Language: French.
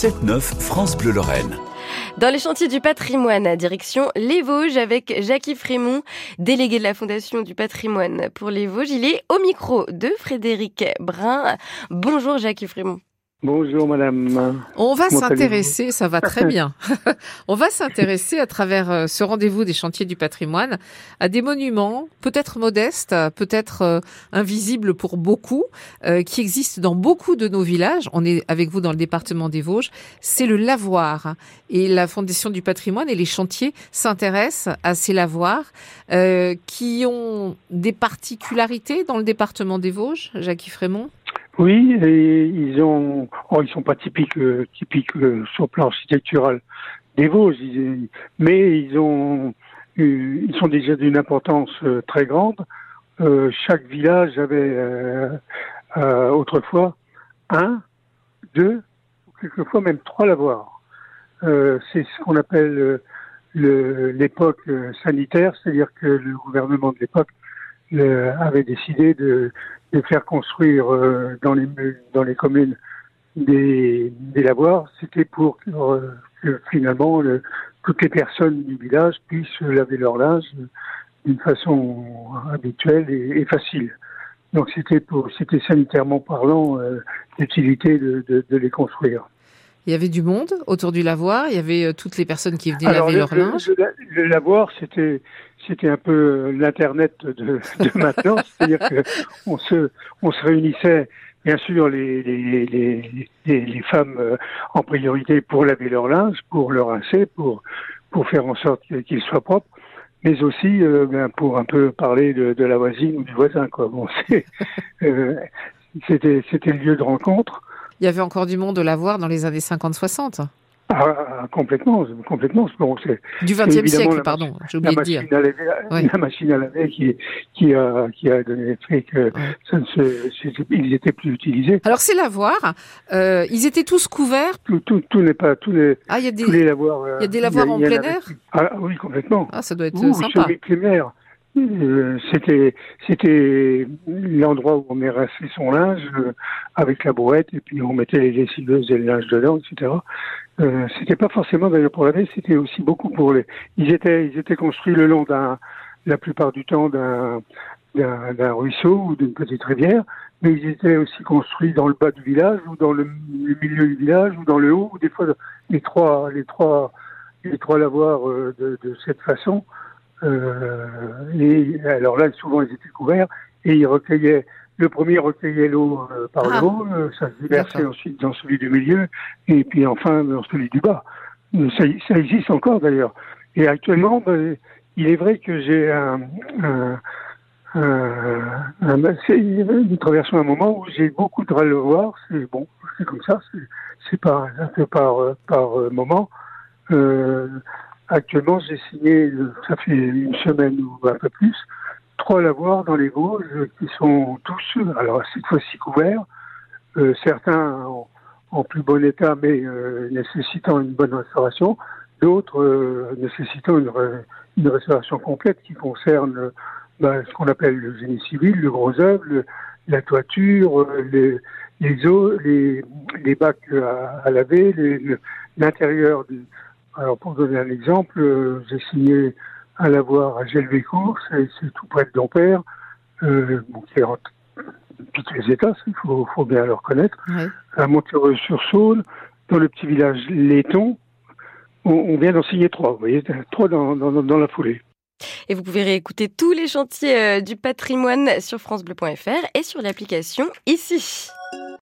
7-9 France Bleu Lorraine. Dans les chantiers du patrimoine, direction les Vosges avec Jackie Frémont, délégué de la Fondation du patrimoine pour les Vosges. Il est au micro de Frédéric Brun. Bonjour Jackie Frémont. Bonjour madame. On va s'intéresser, ça va très bien. On va s'intéresser à travers euh, ce rendez-vous des chantiers du patrimoine à des monuments, peut-être modestes, peut-être euh, invisibles pour beaucoup, euh, qui existent dans beaucoup de nos villages. On est avec vous dans le département des Vosges. C'est le lavoir. Et la Fondation du patrimoine et les chantiers s'intéressent à ces lavoirs qui ont des particularités dans le département des Vosges, Jackie Frémont? Oui, et ils ont, oh, ils sont pas typiques, euh, typiques euh, sur le plan architectural des Vosges, mais ils ont, ils sont déjà d'une importance euh, très grande. chaque village avait autrefois un, deux, quelquefois même trois lavoirs. C'est ce qu'on appelle l'époque sanitaire, c'est-à-dire que le gouvernement de l'époque avait décidé de, de faire construire euh, dans les dans les communes des, des lavoirs, c'était pour que, que finalement le, toutes les personnes du village puissent laver leur linge d'une façon habituelle et, et facile. Donc c'était pour c'était sanitairement parlant euh, l'utilité de, de, de, les construire. Il y avait du monde autour du lavoir, il y avait euh, toutes les personnes qui venaient laver leur linge. Le, le lavoir, c'était c'était un peu euh, l'internet de, de maintenant, c'est-à-dire que on se on se réunissait bien sûr les les, les, les, femmes euh, en priorité pour laver leur linge, pour le rincer, pour pour faire en sorte qu'il soit propre, mais aussi euh, ben, pour un peu parler de, de, la voisine ou du voisin quoi. Bon, euh, c'était c'était le lieu de rencontre. Il y avait encore du monde de la voir dans les années 50-60. Ah, complètement, complètement. Bon, du XXe siècle, pardon, j'ai oublié de dire. Laver, La machine à laver qui, qui, a, qui a donné l'effet que ça ne se, ils étaient plus utilisés. Alors c'est lavoir, euh, ils étaient tous couverts. Tout, tout, tout n'est pas tous les. Ah, il y a des. Tous les lavoirs. Il y a des lavoirs en plein air. Ah oui, complètement. Ah, ça doit être Ouh, sympa. Primaire. Euh, c'était c'était l'endroit où on met son linge euh, avec la brouette et puis on mettait les lessiveuses et le linge dedans, etc. Euh, c'était pas forcément d'ailleurs pour laver, c'était aussi beaucoup pour les. Ils étaient ils étaient construits le long d'un la plupart du temps d'un d'un ruisseau ou d'une petite rivière, mais ils étaient aussi construits dans le bas du village ou dans le, le milieu du village ou dans le haut ou des fois les trois les trois les trois lavoirs euh, de, de cette façon. Euh, et alors là, souvent, ils étaient couverts et ils recueillaient. Le premier recueillait l'eau euh, par ah. le haut, euh, ça se déversait ensuite dans celui du milieu et puis enfin dans celui du bas. Ça, ça existe encore d'ailleurs. Et actuellement, ben, il est vrai que j'ai un, un, nous traversons un moment où j'ai beaucoup de relevoirs. C'est bon, c'est comme ça. C'est peu par par moment. Euh, Actuellement, j'ai signé, ça fait une semaine ou un peu plus, trois lavoirs dans les Vosges qui sont tous, alors cette fois-ci couverts, euh, certains en, plus bon état mais euh, nécessitant une bonne restauration, d'autres euh, nécessitant une, une, restauration complète qui concerne ben, ce qu'on appelle le génie civil, le gros œuvre, la toiture, euh, les, les eaux, les, les bacs à, à laver, l'intérieur du alors, pour donner un exemple, euh, j'ai signé un lavoir à Gelvécourt, c'est tout près de Dompère, euh, bon, qui est en les états, il faut, faut, bien le reconnaître, à Montereux-sur-Saône, dans le petit village Letton. On, on vient d'en signer trois, vous voyez, trois dans, dans, dans la foulée. Et vous pouvez réécouter tous les chantiers euh, du patrimoine sur francebleu.fr et sur l'application ici.